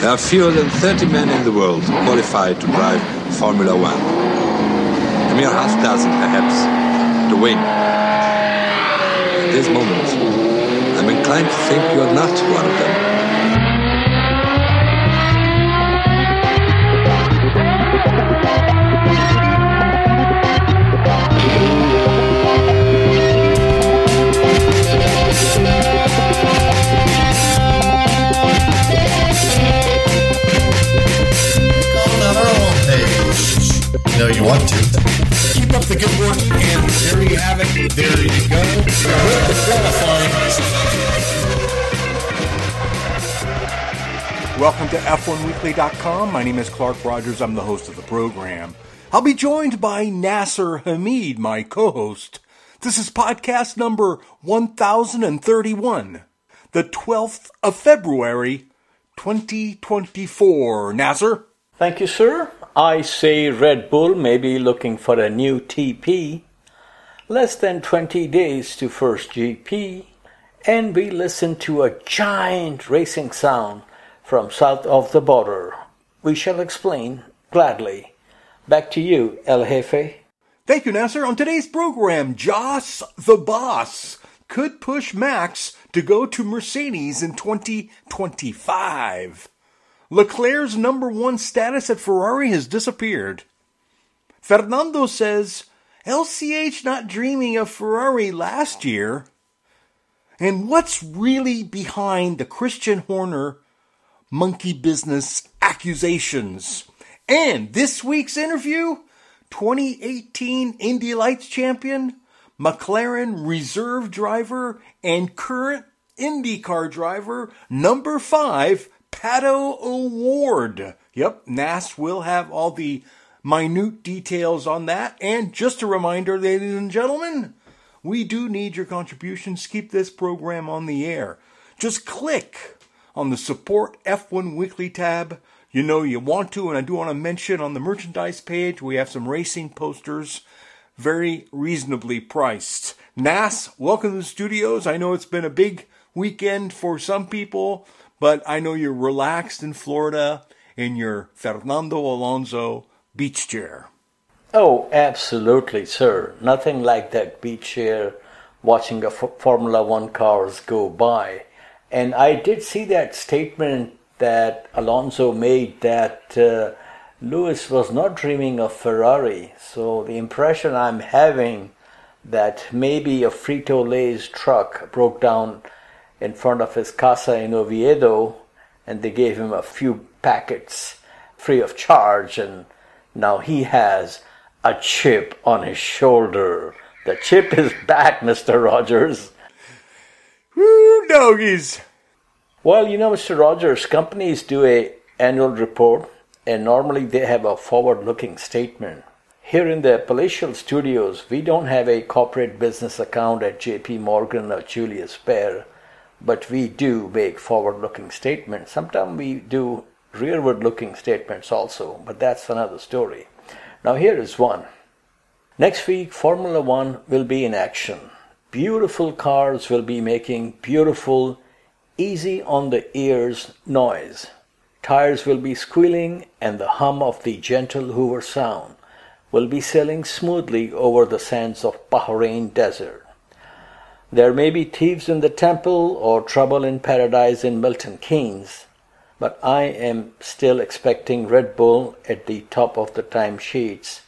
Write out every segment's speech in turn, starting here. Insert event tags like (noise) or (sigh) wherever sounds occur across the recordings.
There are fewer than 30 men in the world qualified to drive Formula One. A mere half dozen, perhaps, to win. At this moment, I'm inclined to think you're not one of them. Know you want to. Keep up the good work, and there you have it. There you go. With the qualifying. Welcome to F1Weekly.com. My name is Clark Rogers. I'm the host of the program. I'll be joined by Nasir Hamid, my co host. This is podcast number 1031, the 12th of February, 2024. Nasir? Thank you, sir. I say Red Bull may be looking for a new TP. Less than 20 days to first GP, and we listen to a giant racing sound from south of the border. We shall explain gladly. Back to you, El Jefe. Thank you, Nasir. On today's program, Jos the Boss could push Max to go to Mercedes in 2025. Leclerc's number one status at Ferrari has disappeared. Fernando says LCH not dreaming of Ferrari last year. And what's really behind the Christian Horner monkey business accusations? And this week's interview 2018 Indy Lights champion, McLaren reserve driver, and current IndyCar driver, number five, Pato O'Ward. Yep, NAS will have all the minute details on that. And just a reminder, ladies and gentlemen, we do need your contributions. To keep this program on the air. Just click on the Support F1 Weekly tab. You know you want to, and I do want to mention on the merchandise page, we have some racing posters, very reasonably priced. NAS, welcome to the studios. I know it's been a big weekend for some people. But I know you're relaxed in Florida in your Fernando Alonso beach chair. Oh, absolutely, sir. Nothing like that beach chair watching a F- Formula One cars go by. And I did see that statement that Alonso made that uh, Lewis was not dreaming of Ferrari. So the impression I'm having that maybe a Frito Lay's truck broke down in front of his casa in Oviedo, and they gave him a few packets free of charge, and now he has a chip on his shoulder. The chip (laughs) is back, Mr. Rogers. Woo, doggies! Well, you know, Mr. Rogers, companies do a annual report, and normally they have a forward-looking statement. Here in the Palatial Studios, we don't have a corporate business account at JP Morgan or Julius Baer but we do make forward looking statements. Sometimes we do rearward looking statements also, but that's another story. Now, here is one. Next week, Formula One will be in action. Beautiful cars will be making beautiful, easy on the ears noise. Tires will be squealing, and the hum of the gentle Hoover sound will be sailing smoothly over the sands of Bahrain Desert. There may be thieves in the temple or trouble in paradise in Milton Keynes, but I am still expecting Red Bull at the top of the timesheets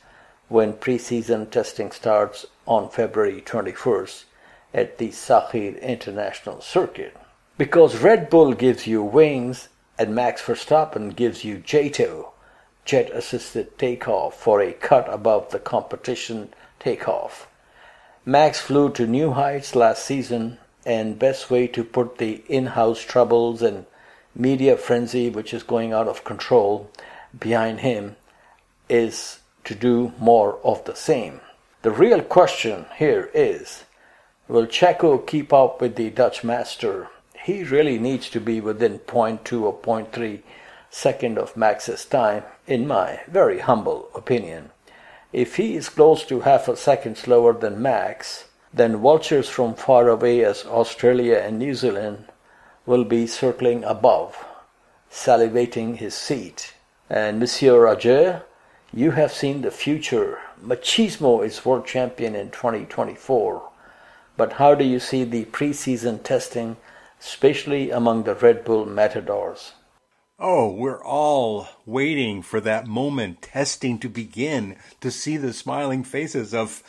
when preseason testing starts on February 21st at the Sakhir International Circuit. Because Red Bull gives you wings and Max Verstappen gives you JATO, jet assisted takeoff, for a cut above the competition takeoff. Max flew to new heights last season, and best way to put the in-house troubles and media frenzy, which is going out of control, behind him, is to do more of the same. The real question here is, will Checo keep up with the Dutch master? He really needs to be within 0.2 or 0.3 second of Max's time, in my very humble opinion. If he is close to half a second slower than Max, then vultures from far away as Australia and New Zealand will be circling above. salivating his seat. And Monsieur Roger, you have seen the future. Machismo is world champion in 2024. But how do you see the preseason testing, especially among the Red Bull matadors? Oh, we're all waiting for that moment, testing to begin, to see the smiling faces of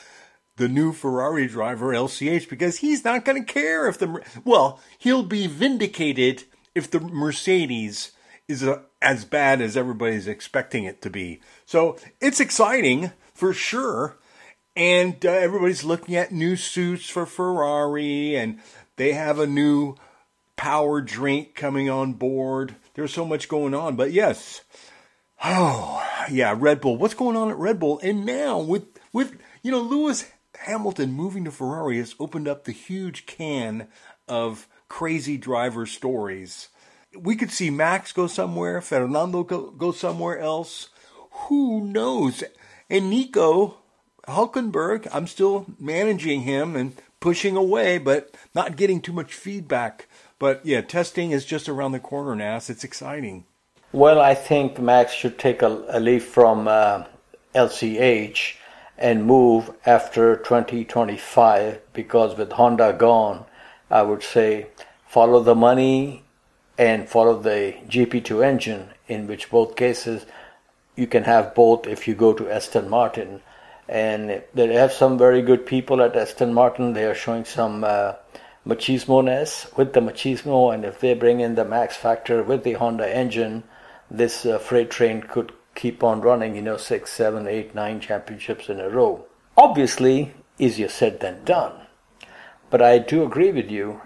the new Ferrari driver, LCH, because he's not going to care if the, well, he'll be vindicated if the Mercedes is a, as bad as everybody's expecting it to be. So it's exciting for sure. And uh, everybody's looking at new suits for Ferrari, and they have a new power drink coming on board. There's so much going on. But yes, oh, yeah, Red Bull. What's going on at Red Bull? And now with, with you know, Lewis Hamilton moving to Ferrari has opened up the huge can of crazy driver stories. We could see Max go somewhere, Fernando go, go somewhere else. Who knows? And Nico Hulkenberg, I'm still managing him and pushing away, but not getting too much feedback. But yeah, testing is just around the corner now. So it's exciting. Well, I think Max should take a, a leaf from uh, LCH and move after 2025 because with Honda gone, I would say follow the money and follow the GP2 engine, in which both cases you can have both if you go to Aston Martin. And they have some very good people at Aston Martin. They are showing some uh, machismo-ness with the machismo, and if they bring in the max factor with the Honda engine, this uh, freight train could keep on running, you know, six, seven, eight, nine championships in a row. Obviously, easier said than done. But I do agree with you,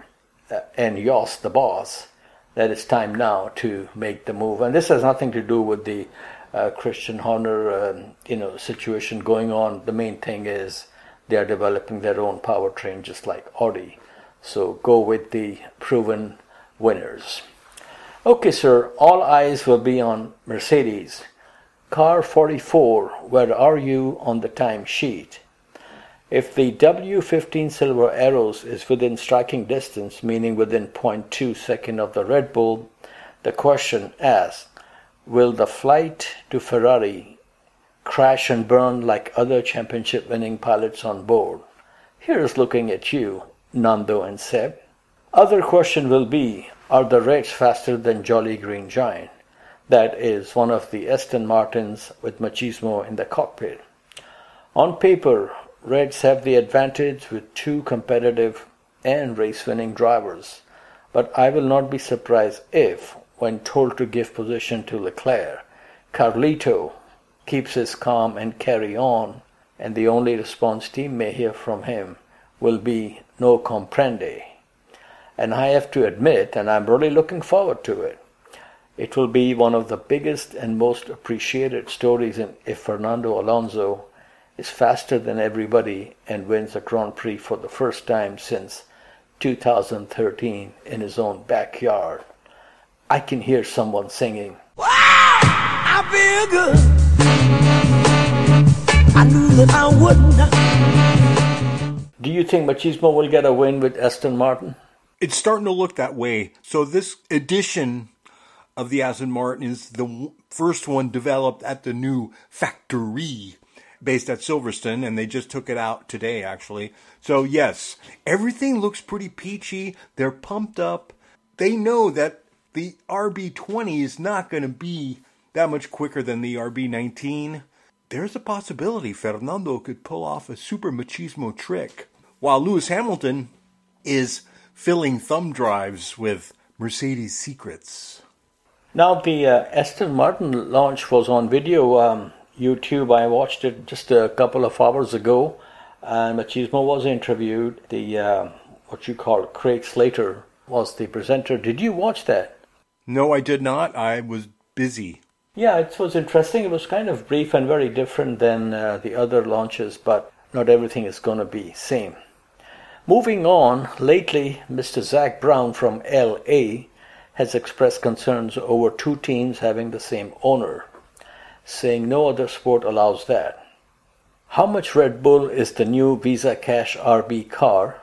uh, and Jos, the boss, that it's time now to make the move. And this has nothing to do with the uh, Christian Horner, um, you know, situation going on. The main thing is they are developing their own powertrain, just like Audi. So go with the proven winners. Okay, sir. All eyes will be on Mercedes. Car 44, where are you on the time sheet? If the W15 Silver Arrows is within striking distance, meaning within 0.2 second of the Red Bull, the question asks, will the flight to Ferrari crash and burn like other championship winning pilots on board? Here's looking at you, Nando and Seb. Other question will be, are the Reds faster than Jolly Green Giant? that is one of the Aston Martins with machismo in the cockpit. On paper, Reds have the advantage with two competitive and race winning drivers, but I will not be surprised if, when told to give position to Leclerc, Carlito keeps his calm and carry on, and the only response team may hear from him will be no comprende. And I have to admit, and I'm really looking forward to it, it will be one of the biggest and most appreciated stories in if Fernando Alonso is faster than everybody and wins a Grand Prix for the first time since 2013 in his own backyard. I can hear someone singing. Wow, I feel good. You think Machismo will get a win with Aston Martin? It's starting to look that way. So this edition of the Aston Martin is the first one developed at the new factory based at Silverstone, and they just took it out today, actually. So, yes, everything looks pretty peachy. They're pumped up. They know that the RB20 is not going to be that much quicker than the RB19. There's a possibility Fernando could pull off a super machismo trick, while Lewis Hamilton is filling thumb drives with Mercedes secrets. Now, the uh, Aston Martin launch was on video, um, YouTube. I watched it just a couple of hours ago, and Machismo was interviewed. The uh, what you call Craig Slater was the presenter. Did you watch that? No, I did not. I was busy. Yeah, it was interesting. It was kind of brief and very different than uh, the other launches, but not everything is going to be same. Moving on, lately, Mr. Zak Brown from LA has expressed concerns over two teams having the same owner, saying no other sport allows that. How much Red Bull is the new Visa Cash RB car?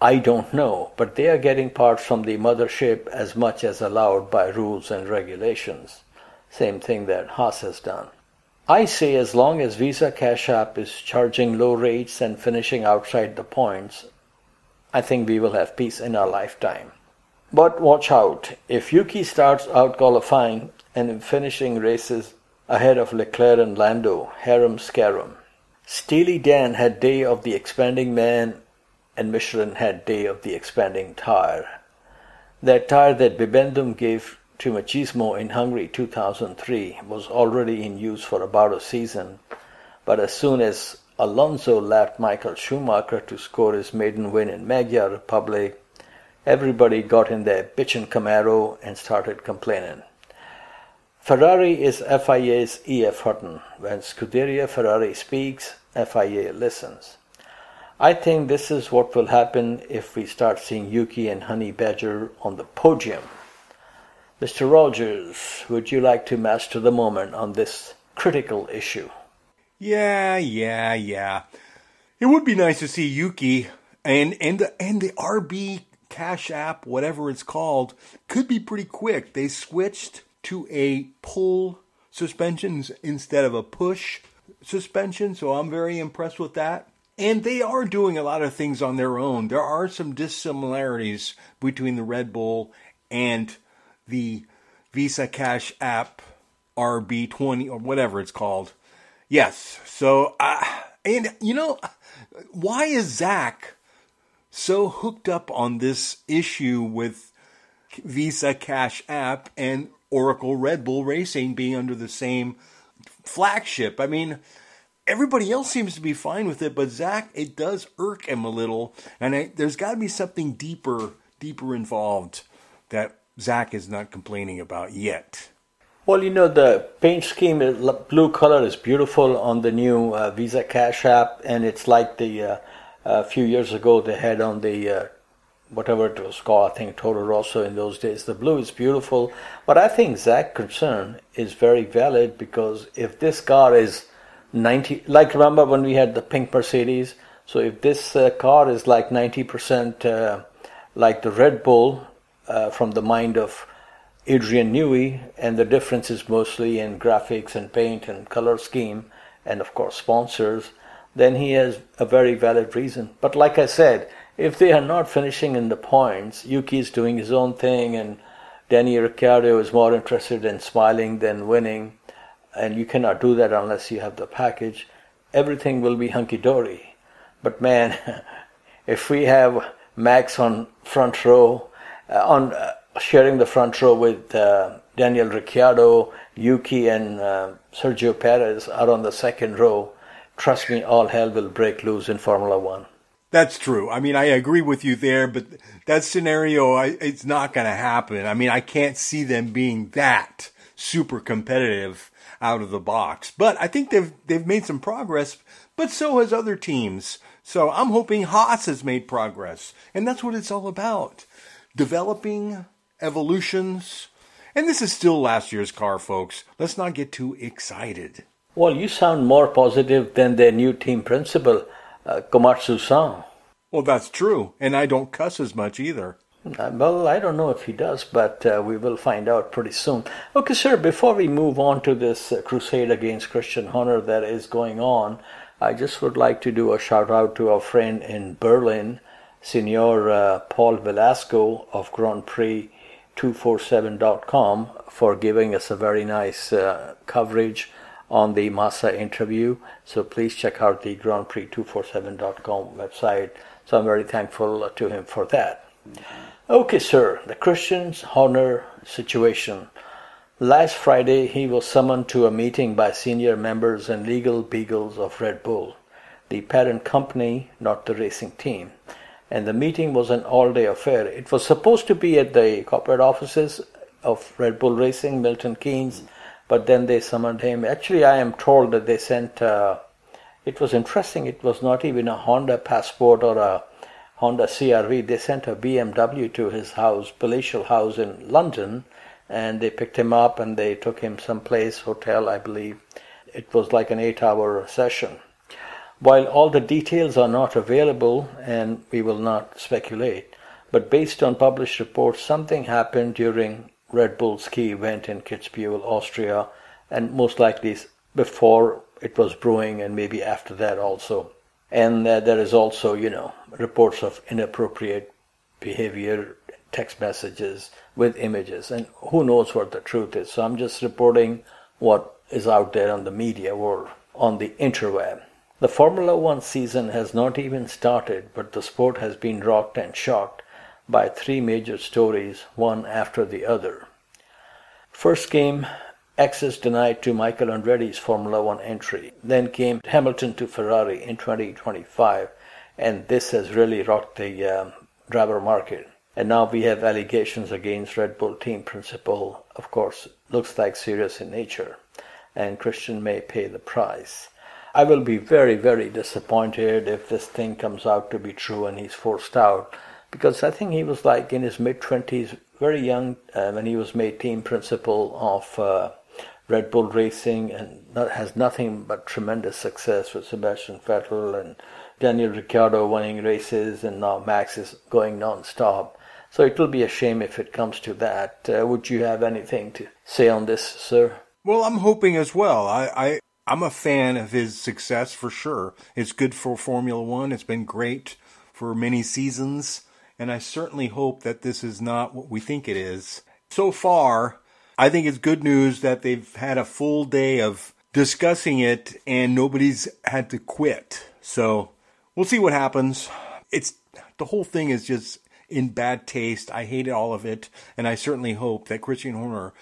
I don't know, but they are getting parts from the mothership as much as allowed by rules and regulations. Same thing that Haas has done. I say as long as Visa Cash App is charging low rates and finishing outside the points, I think we will have peace in our lifetime. But watch out, if Yuki starts out qualifying and finishing races ahead of Leclerc and Lando, harum scarum. Steely Dan had Day of the Expanding Man and Michelin had Day of the Expanding Tire. That tire that Bibendum gave to Machismo in Hungary 2003 was already in use for about a season, but as soon as Alonso lapped Michael Schumacher to score his maiden win in Magyar Republic, everybody got in their bitchin' Camaro and started complaining. Ferrari is FIA's E.F. Hutton. When Scuderia Ferrari speaks, FIA listens. I think this is what will happen if we start seeing Yuki and Honey Badger on the podium. Mr. Rogers, would you like to master the moment on this critical issue? Yeah, yeah, yeah. It would be nice to see Yuki and and the, and the RB Cash App, whatever it's called, could be pretty quick. They switched to a pull suspension instead of a push suspension, so I'm very impressed with that. And they are doing a lot of things on their own. There are some dissimilarities between the Red Bull and the Visa Cash App RB20 or whatever it's called. Yes. So, uh, and you know, why is Zak so hooked up on this issue with Visa Cash App and Oracle Red Bull Racing being under the same flagship. I mean, everybody else seems to be fine with it, but Zak, it does irk him a little, and I, there's got to be something deeper, deeper involved that Zak is not complaining about yet. Well, you know, the paint scheme, blue color is beautiful on the new uh, Visa Cash app, and it's like the uh, a few years ago they had on the uh, whatever it was called, I think Toro Rosso in those days. The blue is beautiful, but I think Zak's concern is very valid because if this car is 90, like remember when we had the pink Mercedes, so if this uh, car is like 90% uh, like the Red Bull uh, from the mind of Adrian Newey, and the difference is mostly in graphics and paint and color scheme, and of course sponsors, then he has a very valid reason. But like I said, if they are not finishing in the points, Yuki is doing his own thing, and Danny Ricciardo is more interested in smiling than winning, and you cannot do that unless you have the package. Everything will be hunky dory. But man, (laughs) if we have Max on front row, uh, on uh, sharing the front row with uh, Daniel Ricciardo, Yuki, and uh, Sergio Perez are on the second row, trust me, all hell will break loose in Formula One. That's true. I mean, I agree with you there, but that scenario, I, it's not going to happen. I mean, I can't see them being that super competitive out of the box. But I think they've they've made some progress, but so has other teams. So I'm hoping Haas has made progress, and that's what it's all about: developing evolutions. And this is still last year's car, folks. Let's not get too excited. Well, you sound more positive than their new team principal uh, Komatsu-san. Well, that's true, and I don't cuss as much either. Uh, well, I don't know if he does, but uh, we will find out pretty soon. Okay, sir, before we move on to this uh, crusade against Christian Horner that is going on, I just would like to do a shout out to our friend in Berlin, Senor uh, Paul Velasco of Grand Prix 247.com, for giving us a very nice uh, coverage on the Massa interview. So please check out the Grand Prix 247.com website. So I'm very thankful to him for that. Okay, sir, the Christian's honor situation. Last Friday, he was summoned to a meeting by senior members and legal beagles of Red Bull, the parent company, not the racing team. And the meeting was an all day affair. It was supposed to be at the corporate offices of Red Bull Racing, Milton Keynes, but then they summoned him. Actually, I am told that they sent. Uh, it was interesting. It was not even a Honda Passport or a Honda CRV. They sent a BMW to his house, palatial house in London, and they picked him up and they took him someplace, hotel, I believe. It was like an eight-hour session. While all the details are not available and we will not speculate, but based on published reports, something happened during Red Bull's key event in Kitzbühel, Austria, and most likely before it was brewing and maybe after that also. And uh, there is also, you know, reports of inappropriate behavior, text messages with images, and who knows what the truth is. So I'm just reporting what is out there on the media or on the interweb. The Formula One season has not even started, but the sport has been rocked and shocked by three major stories, one after the other. First came access denied to Michael Andretti's Formula One entry. Then came Hamilton to Ferrari in 2025, and this has really rocked the um, driver market. And now we have allegations against Red Bull team principal, of course, looks like serious in nature, and Christian may pay the price. I will be very, very disappointed if this thing comes out to be true and he's forced out, because I think he was like in his mid 20s, very young, uh, when he was made team principal of uh, Red Bull Racing and not, has nothing but tremendous success with Sebastian Vettel and Daniel Ricciardo winning races, and now Max is going non-stop. So it will be a shame if it comes to that. Uh, would you have anything to say on this, sir? Well, I'm hoping as well. I, I I'm a fan of his success for sure. It's good for Formula One. It's been great for many seasons, and I certainly hope that this is not what we think it is. So far, I think it's good news that they've had a full day of discussing it and nobody's had to quit. So we'll see what happens. It's the whole thing is just in bad taste. I hated all of it, and I certainly hope that Christian Horner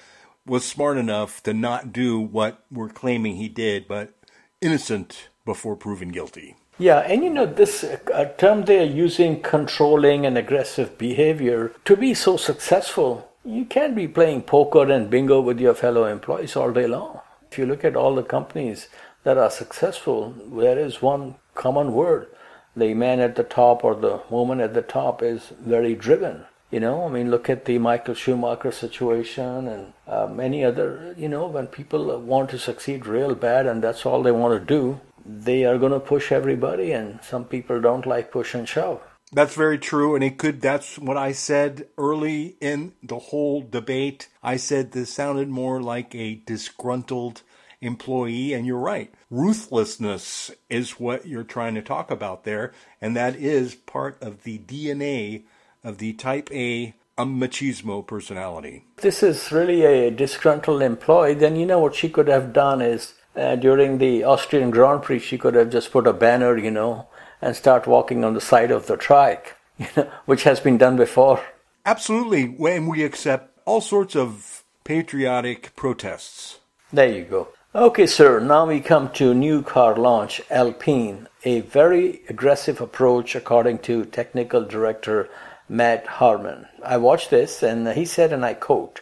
was smart enough to not do what we're claiming he did, but innocent before proven guilty. Yeah, and you know, this uh, term they're using, controlling and aggressive behavior, to be so successful you can't be playing poker and bingo with your fellow employees all day long. If you look at all the companies that are successful, there is one common word. The man at the top or the woman at the top is very driven. You know, I mean, look at the Michael Schumacher situation and uh, many other, you know, when people want to succeed real bad and that's all they want to do, they are going to push everybody and some people don't like push and shove. That's very true, and it could. That's what I said early in the whole debate. I said this sounded more like a disgruntled employee, and you're right. Ruthlessness is what you're trying to talk about there, and that is part of the DNA of the Type A machismo personality. This is really a disgruntled employee. Then you know what she could have done is uh, during the Austrian Grand Prix, she could have just put a banner, you know, and start walking on the side of the track, (laughs) you know, which has been done before. Absolutely, when we accept all sorts of patriotic protests. There you go. Okay, sir, now we come to new car launch Alpine, a very aggressive approach according to technical director Matt Harman. I watched this and he said, and I quote,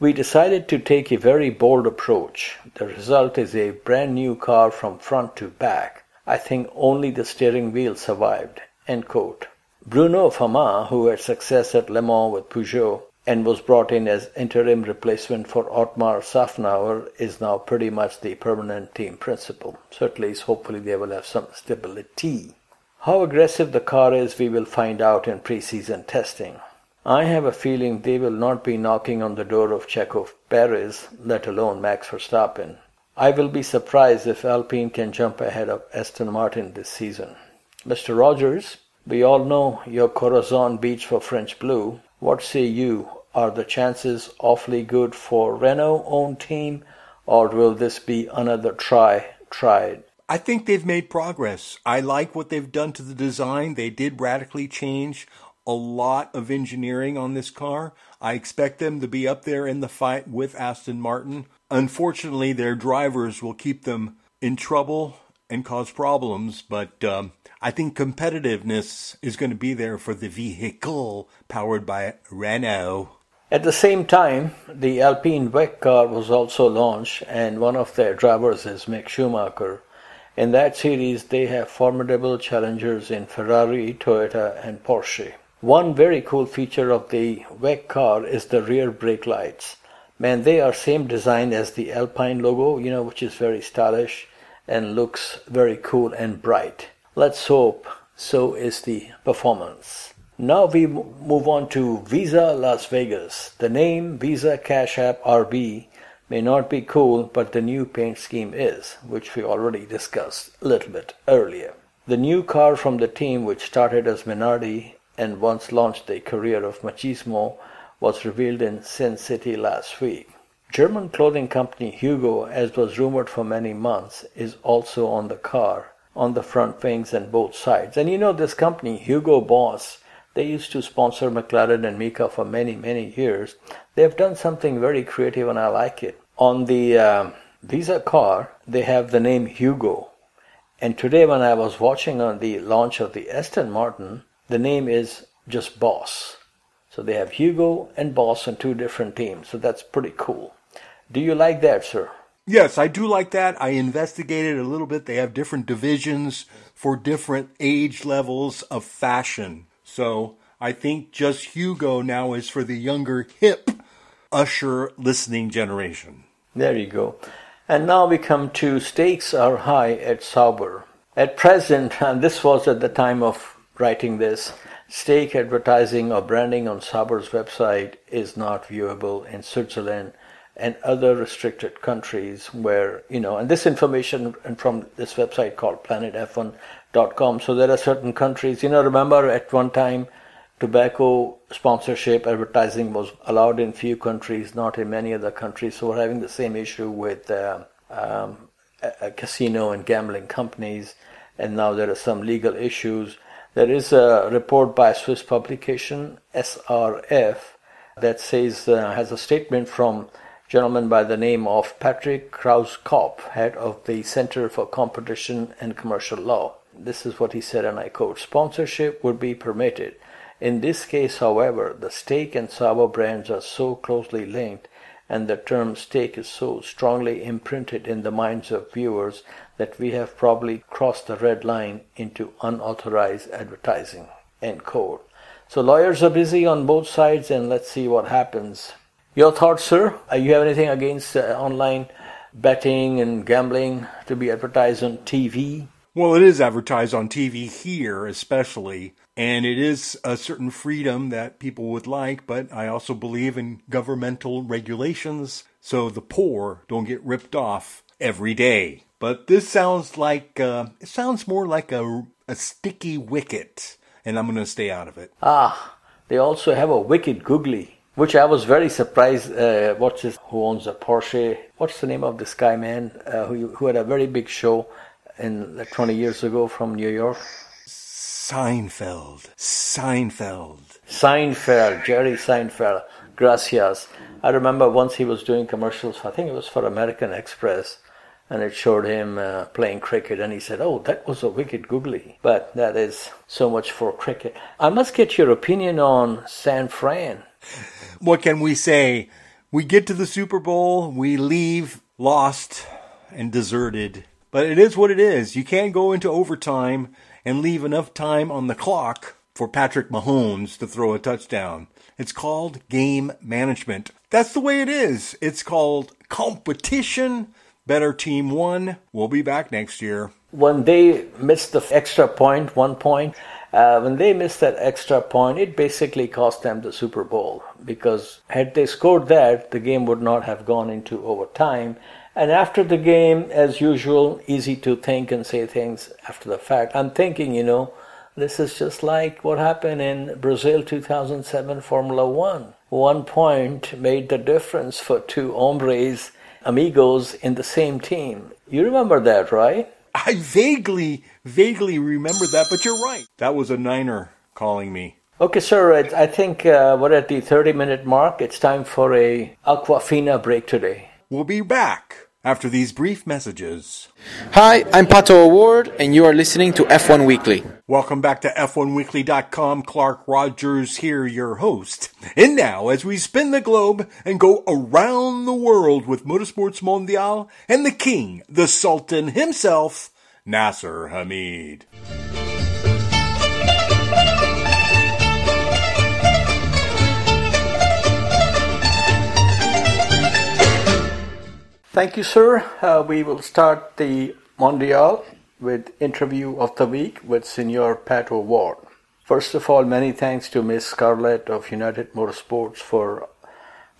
we decided to take a very bold approach. The result is a brand new car from front to back. I think only the steering wheel survived. End quote. Bruno Famin, who had success at Le Mans with Peugeot and was brought in as interim replacement for Otmar Szafnauer, is now pretty much the permanent team principal. Certainly, hopefully they will have some stability. How aggressive the car is, we will find out in preseason testing. I have a feeling they will not be knocking on the door of Checo Perez, let alone Max Verstappen. I will be surprised if Alpine can jump ahead of Aston Martin this season. Mr. Rogers, we all know your Corazon beats for French Blue. What say you? Are the chances awfully good for Renault own team, or will this be another try tried? I think they've made progress. I like what they've done to the design. They did radically change a lot of engineering on this car. I expect them to be up there in the fight with Aston Martin. Unfortunately, their drivers will keep them in trouble and cause problems, but um, I think competitiveness is going to be there for the vehicle powered by Renault. At the same time, the Alpine WEC car was also launched, and one of their drivers is Mick Schumacher. In that series, they have formidable challengers in Ferrari, Toyota, and Porsche. One very cool feature of the WEC car is the rear brake lights. Man, they are same design as the Alpine logo, you know, which is very stylish. and looks very cool and bright. Let's hope so is the performance. Now we move on to Visa Las Vegas. The name Visa Cash App RB may not be cool, but the new paint scheme is, which we already discussed a little bit earlier. The new car from the team, which started as Minardi and once launched a career of machismo, was revealed in Sin City last week. German clothing company Hugo, as was rumored for many months, is also on the car, on the front wings and both sides. And you know this company, Hugo Boss, they used to sponsor McLaren and Mika for many, many years. They have done something very creative and I like it. On the uh, Visa car, they have the name Hugo. And today, when I was watching on the launch of the Aston Martin, the name is just Boss. So they have Hugo and Boss on two different teams. So that's pretty cool. Do you like that, sir? Yes, I do like that. I investigated a little bit. They have different divisions for different age levels of fashion. So I think just Hugo now is for the younger, hip, usher listening generation. There you go. And now we come to stakes are high at Sauber. At present, (laughs) and this was at the time of writing this, stake advertising or branding on Sauber's website is not viewable in Switzerland and other restricted countries where, you know, and this information from this website called planetf1.com. So there are certain countries, you know, remember at one time tobacco sponsorship advertising was allowed in few countries, not in many other countries. So we're having the same issue with uh, um, a, a casino and gambling companies, and now there are some legal issues. There is a report by Swiss publication, SRF, that says uh, has a statement from gentleman by the name of Patrick Krauskopf, head of the Center for Competition and Commercial Law. This is what he said, and I quote Sponsorship would be permitted. In this case, however, the stake and Sauber brands are so closely linked and the term stake is so strongly imprinted in the minds of viewers that we have probably crossed the red line into unauthorized advertising. End quote. So lawyers are busy on both sides, and let's see what happens. Your thoughts, sir? Uh, you have anything against uh, online betting and gambling to be advertised on TV? Well, it is advertised on TV here, especially, and it is a certain freedom that people would like, but I also believe in governmental regulations so the poor don't get ripped off every day. But this sounds like, uh, it sounds more like a, a sticky wicket, and I'm going to stay out of it. Ah, they also have a wicked googly which I was very surprised. Uh, what's his, who owns a Porsche? What's the name of this guy, man? Uh, who who had a very big show in like 20 years ago from New York? Seinfeld. Seinfeld. Seinfeld. Jerry Seinfeld. Gracias. I remember once he was doing commercials. I think it was for American Express. And it showed him uh, playing cricket, and he said, "Oh, that was a wicked googly." But that is so much for cricket. I must get your opinion on San Fran what can we say? We get to the Super Bowl, we leave lost and deserted. But it is what it is. You can't go into overtime and leave enough time on the clock for Patrick Mahomes to throw a touchdown. It's called game management. That's the way it is. It's called competition. Better team won. We'll be back next year. When they missed the extra point, one point, uh, when they missed that extra point, it basically cost them the Super Bowl because had they scored that, the game would not have gone into overtime. And after the game, as usual, easy to think and say things after the fact. I'm thinking, you know, this is just like what happened in Brazil 2007 Formula One. One point made the difference for two hombres, amigos in the same team. You remember that, right? I vaguely, vaguely remember that, but you're right. That was a Niner calling me. Okay, sir. I think uh, we're at the 30 minute mark. It's time for a Aquafina break today. We'll be back after these brief messages. Hi, I'm Pato O'Ward, and you are listening to F1 Weekly. Welcome back to F1Weekly.com. Clark Rogers here, your host. And now, as we spin the globe and go around the world with Motorsports Mondial and the king, the sultan himself, Nasir Hamid. Thank you, sir. Uh, we will start the Mondial with interview of the week with Senor Pato O'Ward. First of all, many thanks to Miss Scarlett of United Autosports for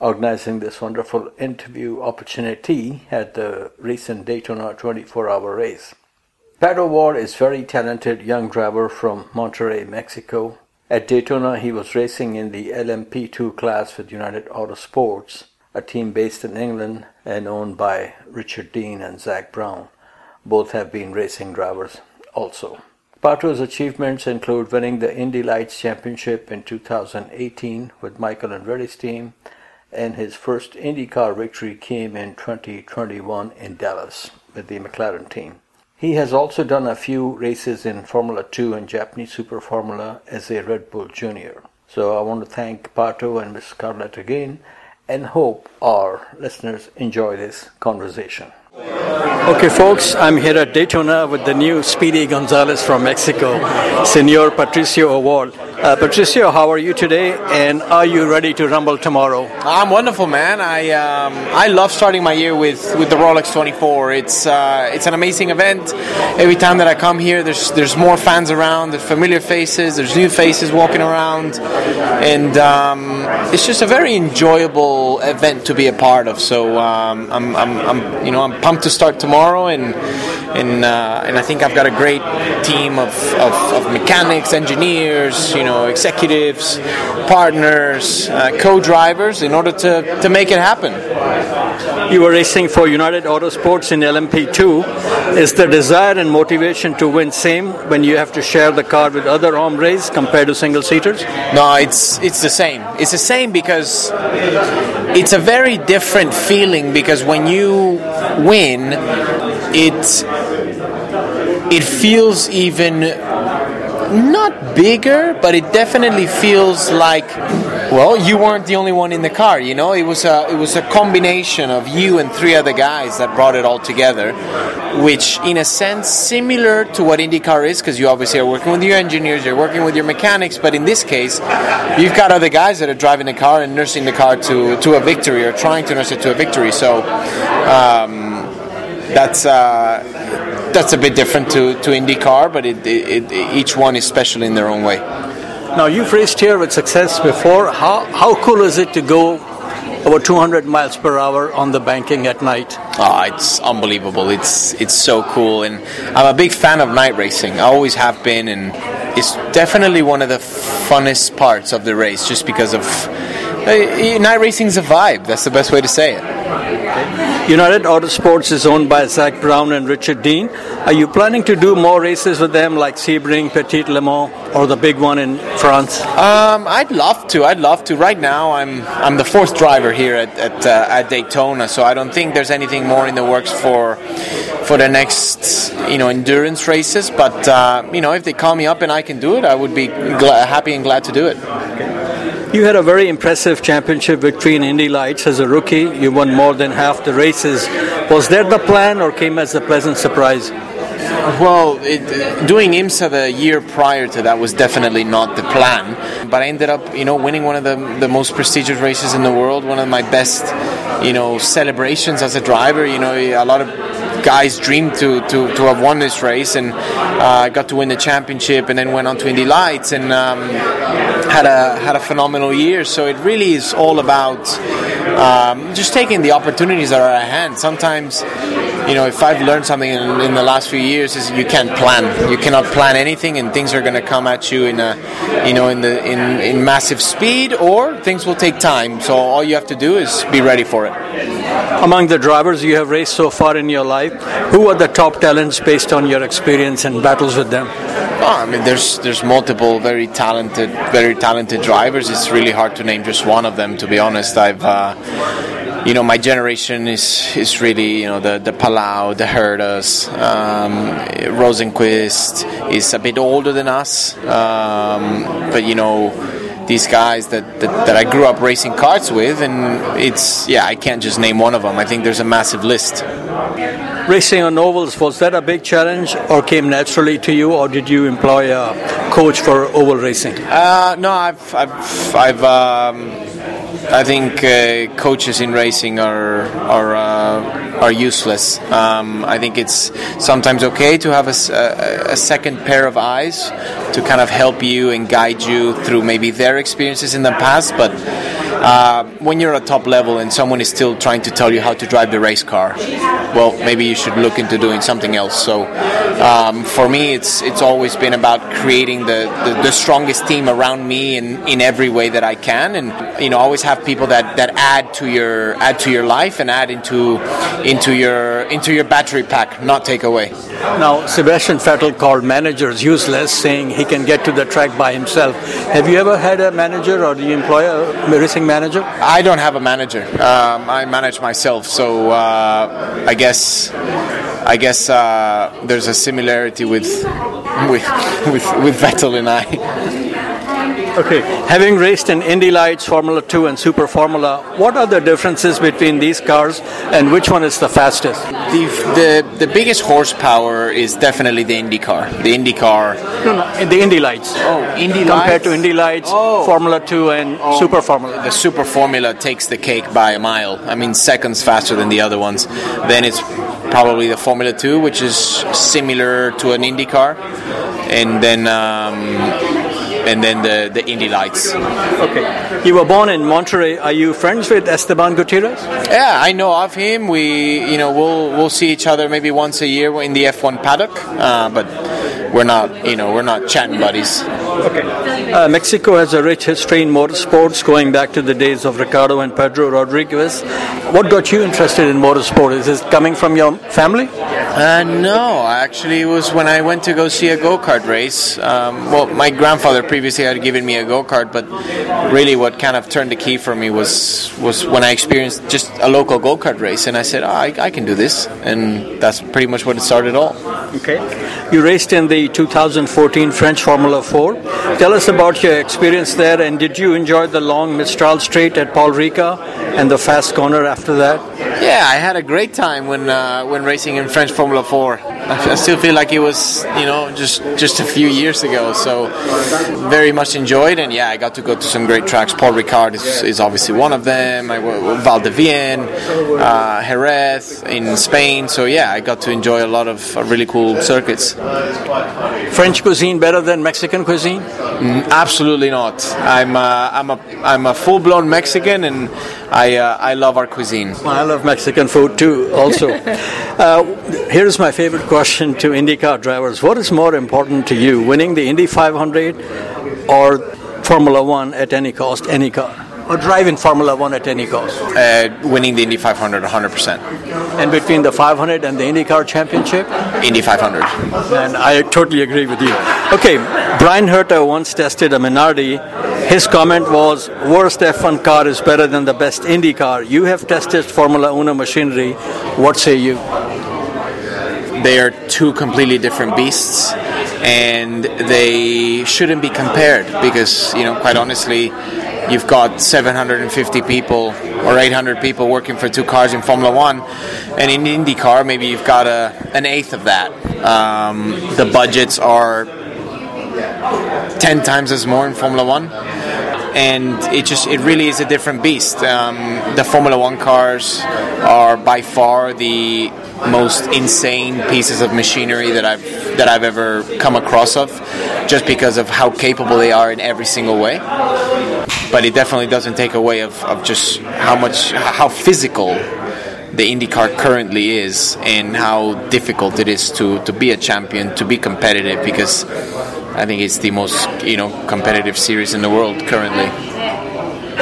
organizing this wonderful interview opportunity at the recent Daytona 24 hour race. Pato O'Ward is very talented young driver from Monterrey, Mexico. At Daytona, he was racing in the LMP2 class with United Autosports, a team based in England and owned by Richard Dean and Zak Brown. Both have been racing drivers also. Pato's achievements include winning the Indy Lights Championship in 2018 with Michael Andretti's team, and his first IndyCar victory came in 2021 in Dallas with the McLaren team. He has also done a few races in Formula 2 and Japanese Super Formula as a Red Bull Junior. So I want to thank Pato and Miss Scarlett again and hope our listeners enjoy this conversation. Okay, folks, I'm here at Daytona with the new Speedy Gonzalez from Mexico, Senor Patricio O'Ward. Uh, Patricio, how are you today, and are you ready to rumble tomorrow? I'm wonderful, man. I um, I love starting my year with, with the Rolex 24. It's uh, it's an amazing event. Every time that I come here, there's there's more fans around. There's familiar faces. There's new faces walking around, and um, it's just a very enjoyable event to be a part of. So um, I'm, I'm, I'm you know I'm pumped to start tomorrow, and and uh, and I think I've got a great team of, of, of mechanics, engineers, you know executives, partners, uh, co-drivers in order to, to make it happen. You were racing for United Autosports in LMP2. Is the desire and motivation to win same when you have to share the car with other hombres compared to single seaters? No, it's it's the same. It's the same because it's a very different feeling because when you win, it it feels even not bigger, but it definitely feels like well, you weren't the only one in the car. You know, it was a it was a combination of you and three other guys that brought it all together, which, in a sense, similar to what IndyCar is, because you obviously are working with your engineers, you're working with your mechanics, but in this case, you've got other guys that are driving the car and nursing the car to to a victory or trying to nurse it to a victory. So. Um, that's uh, that's a bit different to, to IndyCar, but it, it, it, each one is special in their own way. Now, you've raced here with success before. How, how cool is it to go over 200 miles per hour on the banking at night? Oh, it's unbelievable. It's it's so cool, and I'm a big fan of night racing. I always have been, and it's definitely one of the funnest parts of the race, just because of uh, night racing's a vibe. That's the best way to say it. United Autosports is owned by Zak Brown and Richard Dean. Are you planning to do more races with them, like Sebring, Petit Le Mans, or the big one in France? Um, I'd love to. I'd love to. Right now, I'm I'm the fourth driver here at at, uh, at Daytona, so I don't think there's anything more in the works for for the next you know endurance races. But uh, you know, if they call me up and I can do it, I would be gla- happy and glad to do it. You had a very impressive championship victory in Indy Lights as a rookie. You won more than half the races. Was that the plan or came as a pleasant surprise? Well, it, doing IMSA the year prior to that was definitely not the plan. But I ended up, you know, winning one of the, the most prestigious races in the world, one of my best, you know, celebrations as a driver. You know, a lot of guys dreamed to, to, to have won this race and uh, got to win the championship and then went on to Indy Lights and um, had a had a phenomenal year. So it really is all about um, just taking the opportunities that are at hand. Sometimes, you know, if I've learned something in, in the last few years is you can't plan. You cannot plan anything, and things are going to come at you in a, you know, in the in, in massive speed, or things will take time. So all you have to do is be ready for it. Among the drivers you have raced so far in your life, who are the top talents based on your experience and battles with them? Oh, I mean, there's there's multiple very talented, very talented drivers. It's really hard to name just one of them. To be honest, I've. Uh, you know, my generation is is really you know the the Palou, the Hertas, um, Rosenqvist is a bit older than us, um, but you know these guys that, that, that, I grew up racing karts with, and it's yeah, I can't just name one of them. I think there's a massive list. Racing on ovals was that a big challenge, or came naturally to you, or did you employ a coach for oval racing? Uh, no, I've I've, I've um, I think uh, coaches in racing are are uh, are useless. Um, I think it's sometimes okay to have a, a, second pair of eyes to kind of help you and guide you through maybe their experiences in the past, but. Uh, when you're at top level and someone is still trying to tell you how to drive the race car, well, maybe you should look into doing something else. So, um, for me, it's it's always been about creating the, the, the, strongest team around me in, in every way that I can, and you know, always have people that, that add to your add to your life and add into into your into your battery pack, not take away. Now, Sebastian Vettel called managers useless, saying he can get to the track by himself. Have you ever had a manager or do you employ a racing manager? I don't have a manager. Um, I manage myself, so uh, I guess I guess uh, there's a similarity with with with, with Vettel and I. (laughs) Okay, having raced in Indy Lights, Formula 2, and Super Formula, what are the differences between these cars and which one is the fastest? The, the, the biggest horsepower is definitely the Indy car. The Indy car. No, no, the Indy Lights. Oh, Indy Lights. Compared to Indy Lights, oh. Formula 2, and oh. Super Formula. The Super Formula takes the cake by a mile. I mean, seconds faster than the other ones. Then it's probably the Formula 2, which is similar to an Indy car. And then. Um, and then the, the Indy Lights. Okay. You were born in Monterrey. Are you friends with Esteban Gutierrez? Yeah, I know of him. We, you know, we'll we'll see each other maybe once a year in the F1 paddock, uh, but we're not, you know, we're not chatting buddies. Okay. Uh, Mexico has a rich history in motorsports, going back to the days of Ricardo and Pedro Rodriguez. What got you interested in motorsport? Is this coming from your family? Uh, no, actually, it was when I went to go see a go kart race. Um, well, my grandfather previously had given me a go kart, but really, what kind of turned the key for me was was when I experienced just a local go kart race, and I said, oh, I, I can do this, and that's pretty much what it started all. Okay, you raced in the 2014 French Formula 4. Tell us about your experience there, and did you enjoy the long Mistral Straight at Paul Ricard and the fast corner after that? Yeah, I had a great time when uh, when racing in French Formula 4. I still feel like it was, you know, just just a few years ago. So very much enjoyed, and yeah, I got to go to some great tracks. Paul Ricard is, is obviously one of them. I Val de Vienne, uh, Jerez in Spain. So yeah, I got to enjoy a lot of uh, really cool circuits. French cuisine better than Mexican cuisine? Mm, absolutely not. I'm uh, I'm a I'm a full blown Mexican, and I uh, I love our cuisine. Well, I love Mexican food too. Also, (laughs) uh, here's my favorite question to IndyCar drivers: What is more important to you, winning the Indy 500 or Formula One at any cost, any car? or drive in Formula One at any cost? Uh, winning the Indy 500 100%. And between the 500 and the IndyCar Championship? Indy 500. And I totally agree with you. Okay, Bryan Herta once tested a Minardi. His comment was, worst F1 car is better than the best Indy car. You have tested Formula Uno machinery. What say you? They are two completely different beasts and they shouldn't be compared because, you know, quite honestly, you've got 750 people or 800 people working for two cars in Formula One, and in IndyCar maybe you've got a an eighth of that. Um, the budgets are 10 times as more in Formula One. And it just it really is a different beast. Um, the Formula One cars are by far the most insane pieces of machinery that I've that I've ever come across of, just because of how capable they are in every single way but it definitely doesn't take away of, of just how much how physical the IndyCar currently is and how difficult it is to, to be a champion, to be competitive, because I think it's the most you know competitive series in the world currently.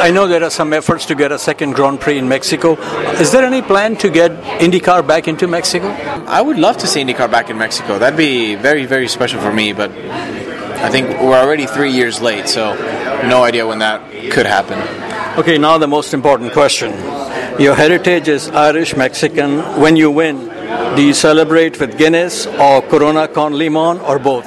I know there are some efforts to get a second Grand Prix in Mexico. Is there any plan to get IndyCar back into Mexico? I would love to see IndyCar back in Mexico. That'd be very, very special for me, but I think we're already three years late, so no idea when that could happen. Okay, now the most important question. Your heritage is Irish Mexican. When you win, do you celebrate with Guinness or Corona con Limon or both?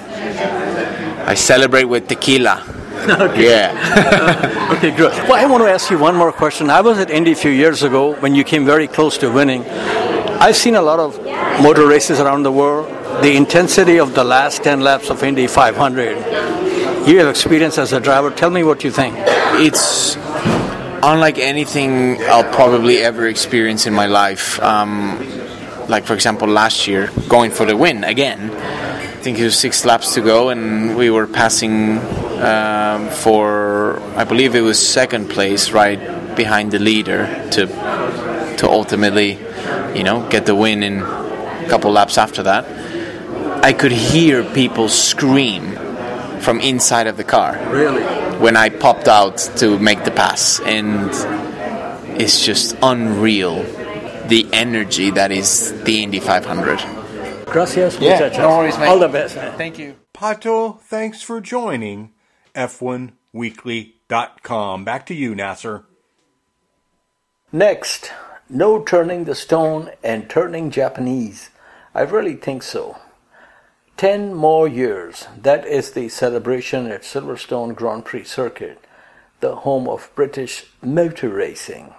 I celebrate with tequila. (laughs) okay. Yeah. okay, good. Well, I want to ask you one more question. I was at Indy a few years ago when you came very close to winning. I've seen a lot of motor races around the world the intensity of the last 10 laps of Indy 500. You have experience as a driver. Tell me what you think. It's unlike anything I'll probably ever experience in my life. Um, like for example, last year, going for the win again. I think it was six laps to go, and we were passing um, for I believe it was second place, right behind the leader, to to ultimately, you know, get the win in a couple laps after that. I could hear people scream from inside of the car. Really? When I popped out to make the pass, and it's just unreal the energy that is the Indy 500. Gracias, Yeah, no worries, mate. All the best. Thank you. Pato, thanks for joining F1Weekly.com. Back to you, Nasir. Next, no turning the stone and turning Japanese. I really think so. Ten more years. That is the celebration at Silverstone Grand Prix Circuit, the home of British motor racing.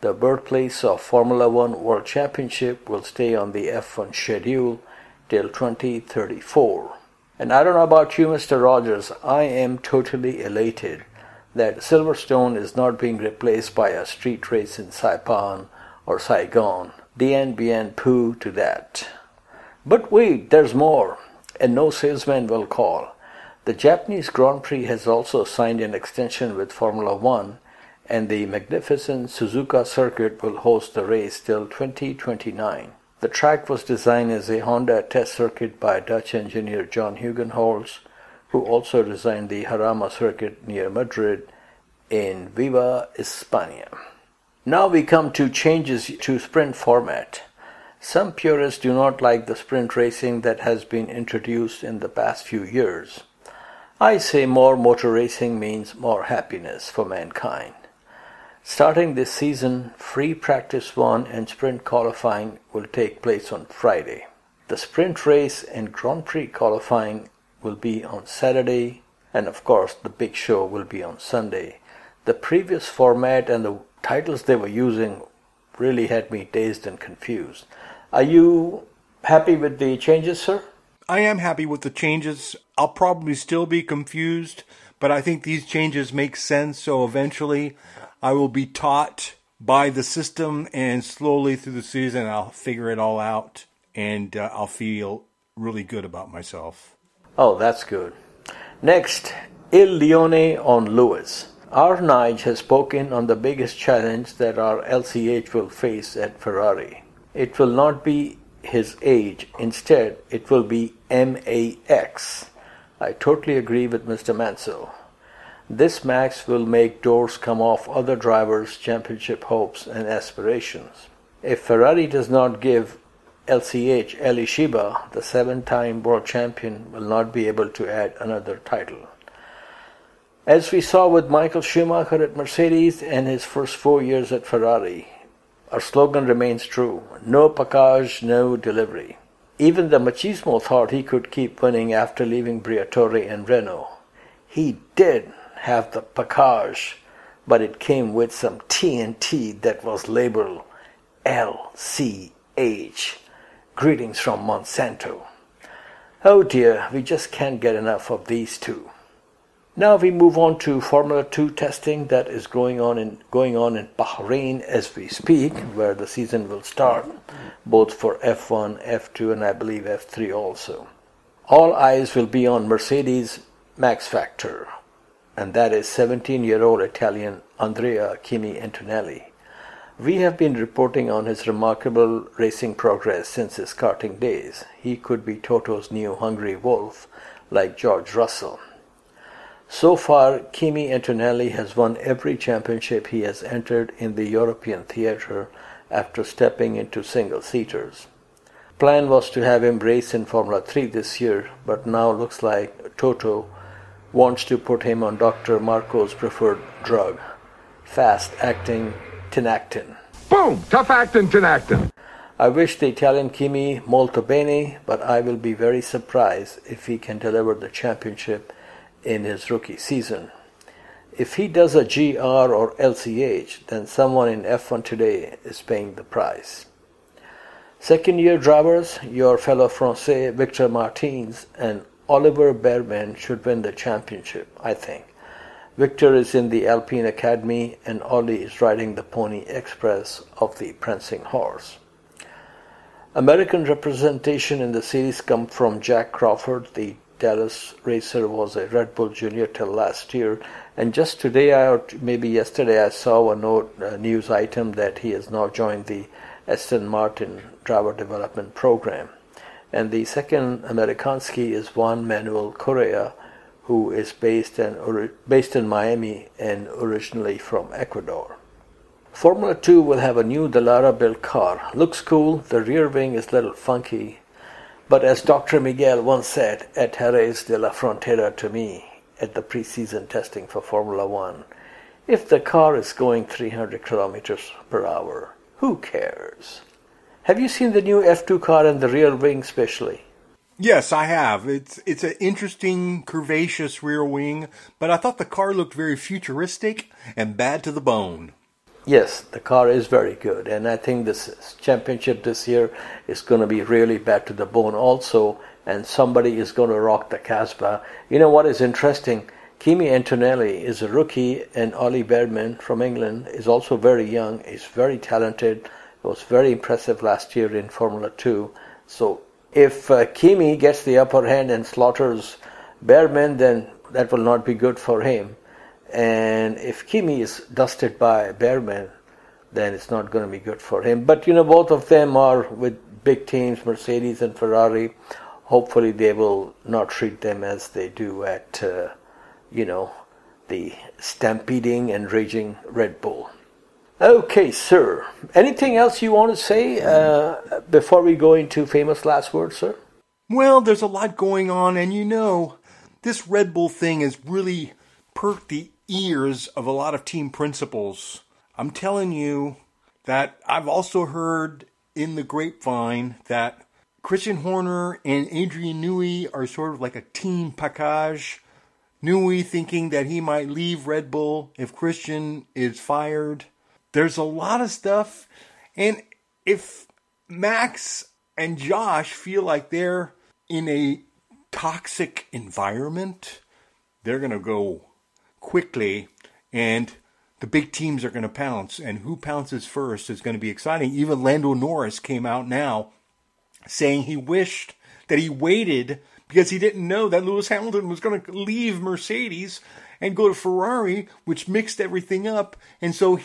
The birthplace of Formula One World Championship will stay on the F1 schedule till 2034. And I don't know about you, Mr. Rogers, I am totally elated that Silverstone is not being replaced by a street race in Saipan or Saigon. Dien poo to that. But wait, there's more, and no salesman will call. The Japanese Grand Prix has also signed an extension with Formula One, and the magnificent Suzuka circuit will host the race till 2029. The track was designed as a Honda test circuit by Dutch engineer John Hugenholtz, who also designed the Jarama circuit near Madrid in Viva España. Now we come to changes to sprint format. Some purists do not like the sprint racing that has been introduced in the past few years. I say more motor racing means more happiness for mankind. Starting this season, free practice 1 and sprint qualifying will take place on Friday. The sprint race and Grand Prix qualifying will be on Saturday, and of course, the big show will be on Sunday. The previous format and the titles they were using really had me dazed and confused. Are you happy with the changes, sir? I am happy with the changes. I'll probably still be confused, but I think these changes make sense. So eventually, I will be taught by the system, and slowly through the season, I'll figure it all out, and uh, I'll feel really good about myself. Oh, that's good. Next, Il Leone on Lewis. Our Nige has spoken on the biggest challenge that our LCH will face at Ferrari. It will not be his age, instead, it will be MAX. I totally agree with Mr. Mansell. This max will make doors come off other drivers' championship hopes and aspirations. If Ferrari does not give LCH Elishiba, the seven time world champion, will not be able to add another title. As we saw with Michael Schumacher at Mercedes and his first four years at Ferrari, our slogan remains true no package, no delivery. Even the machismo thought he could keep winning after leaving Briatore and Renault. He did have the package, but it came with some TNT that was labeled LCH. Greetings from Monsanto. Oh dear, we just can't get enough of these two. Now we move on to Formula 2 testing that is going on in going on in Bahrain as we speak, where the season will start, both for F1, F2, and I believe F3 also. All eyes will be on Mercedes Max Factor, and that is 17-year-old Italian Andrea Kimi Antonelli. We have been reporting on his remarkable racing progress since his karting days. He could be Toto's new hungry wolf, like George Russell. So far, Kimi Antonelli has won every championship he has entered in the European theatre after stepping into single seaters. Plan was to have him race in Formula 3 this year, but now looks like Toto wants to put him on Dr. Marco's preferred drug, fast acting Tinactin. Boom! Tough acting, Tinactin. I wish the Italian Kimi molto bene, but I will be very surprised if he can deliver the championship in his rookie season. If he does a GR or LCH, then someone in F1 today is paying the price. Second year drivers, your fellow Francais Victor Martins and Oliver Bearman should win the championship, I think. Victor is in the Alpine Academy and Ollie is riding the Pony Express of the Prancing Horse. American representation in the series come from Jack Crawford. The Dallas racer was a Red Bull Junior till last year, and just today, or maybe yesterday, I saw a note, a news item that he has now joined the Aston Martin driver development program. And the second Amerikanski is Juan Manuel Correa, who is based in, based in Miami and originally from Ecuador. Formula 2 will have a new Dallara built car. Looks cool, the rear wing is a little funky, but as Dr. Miguel once said at Jerez de la Frontera to me at the preseason testing for Formula 1, if the car is going 300 kilometers per hour, who cares? Have you seen the new F2 car and the rear wing specially? Yes, I have. It's it's an interesting curvaceous rear wing, but I thought the car looked very futuristic and bad to the bone. Yes, the car is very good, and I think this championship this year is going to be really bad to the bone also, and somebody is going to rock the Casbah. You know what is interesting? Kimi Antonelli is a rookie, and Ollie Bearman from England is also very young. He's very talented. Was very impressive last year in Formula Two. So if uh, Kimi gets the upper hand and slaughters Bearman, then that will not be good for him. And if Kimi is dusted by Bearman, then it's not going to be good for him. But you know, both of them are with big teams, Mercedes and Ferrari. Hopefully, they will not treat them as they do at, uh, you know, the stampeding and raging Red Bull. Okay, sir. Anything else you want to say uh, before we go into famous last words, sir? Well, there's a lot going on, and you know, this Red Bull thing has really perked the ears of a lot of team principals. I'm telling you that I've also heard in the grapevine that Christian Horner and Adrian Newey are sort of like a team package. Newey thinking that he might leave Red Bull if Christian is fired. There's a lot of stuff. And if Max and Josh feel like they're in a toxic environment, they're going to go quickly and the big teams are going to pounce and who pounces first is going to be exciting. Even Lando Norris came out now saying he wished that he waited because he didn't know that Lewis Hamilton was going to leave Mercedes and go to Ferrari, which mixed everything up. And so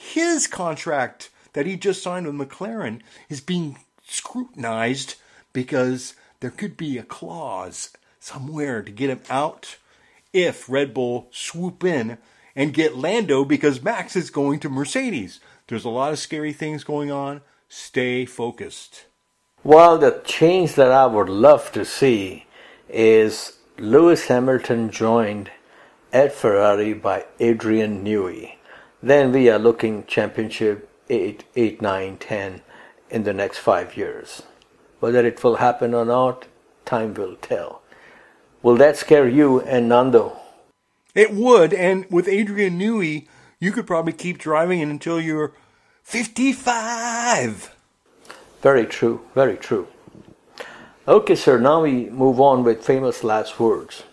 his contract that he just signed with McLaren is being scrutinized because there could be a clause somewhere to get him out if Red Bull swoop in and get Lando because Max is going to Mercedes. There's a lot of scary things going on. Stay focused. Well, the change that I would love to see is Lewis Hamilton joined at Ferrari by Adrian Newey. Then we are looking championship 8, 8, 9, 10 in the next five years. Whether it will happen or not, time will tell. Will that scare you and Nando? It would, and with Adrian Newey, you could probably keep driving it until you're 55. Very true, very true. Okay, sir, now we move on with famous last words.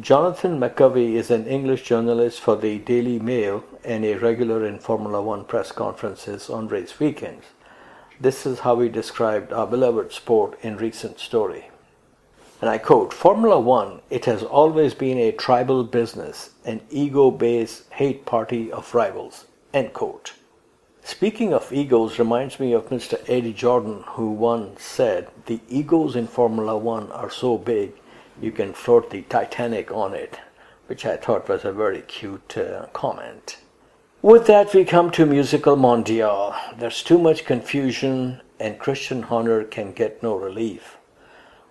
Jonathan McEvoy is an English journalist for the Daily Mail and a regular in Formula One press conferences on race weekends. This is how he described our beloved sport in recent story. And I quote Formula One, it has always been a tribal business, an ego based hate party of rivals. End quote. Speaking of egos reminds me of Mr. Eddie Jordan, who once said, The egos in Formula One are so big you can float the Titanic on it, which I thought was a very cute uh, comment. With that, we come to Musical Mondial. There's too much confusion, and Christian Horner can get no relief.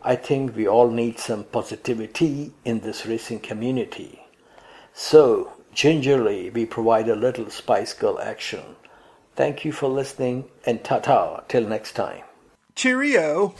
I think we all need some positivity in this racing community. So, gingerly, we provide a little Spice Girl action. Thank you for listening and ta ta till next time. Cheerio.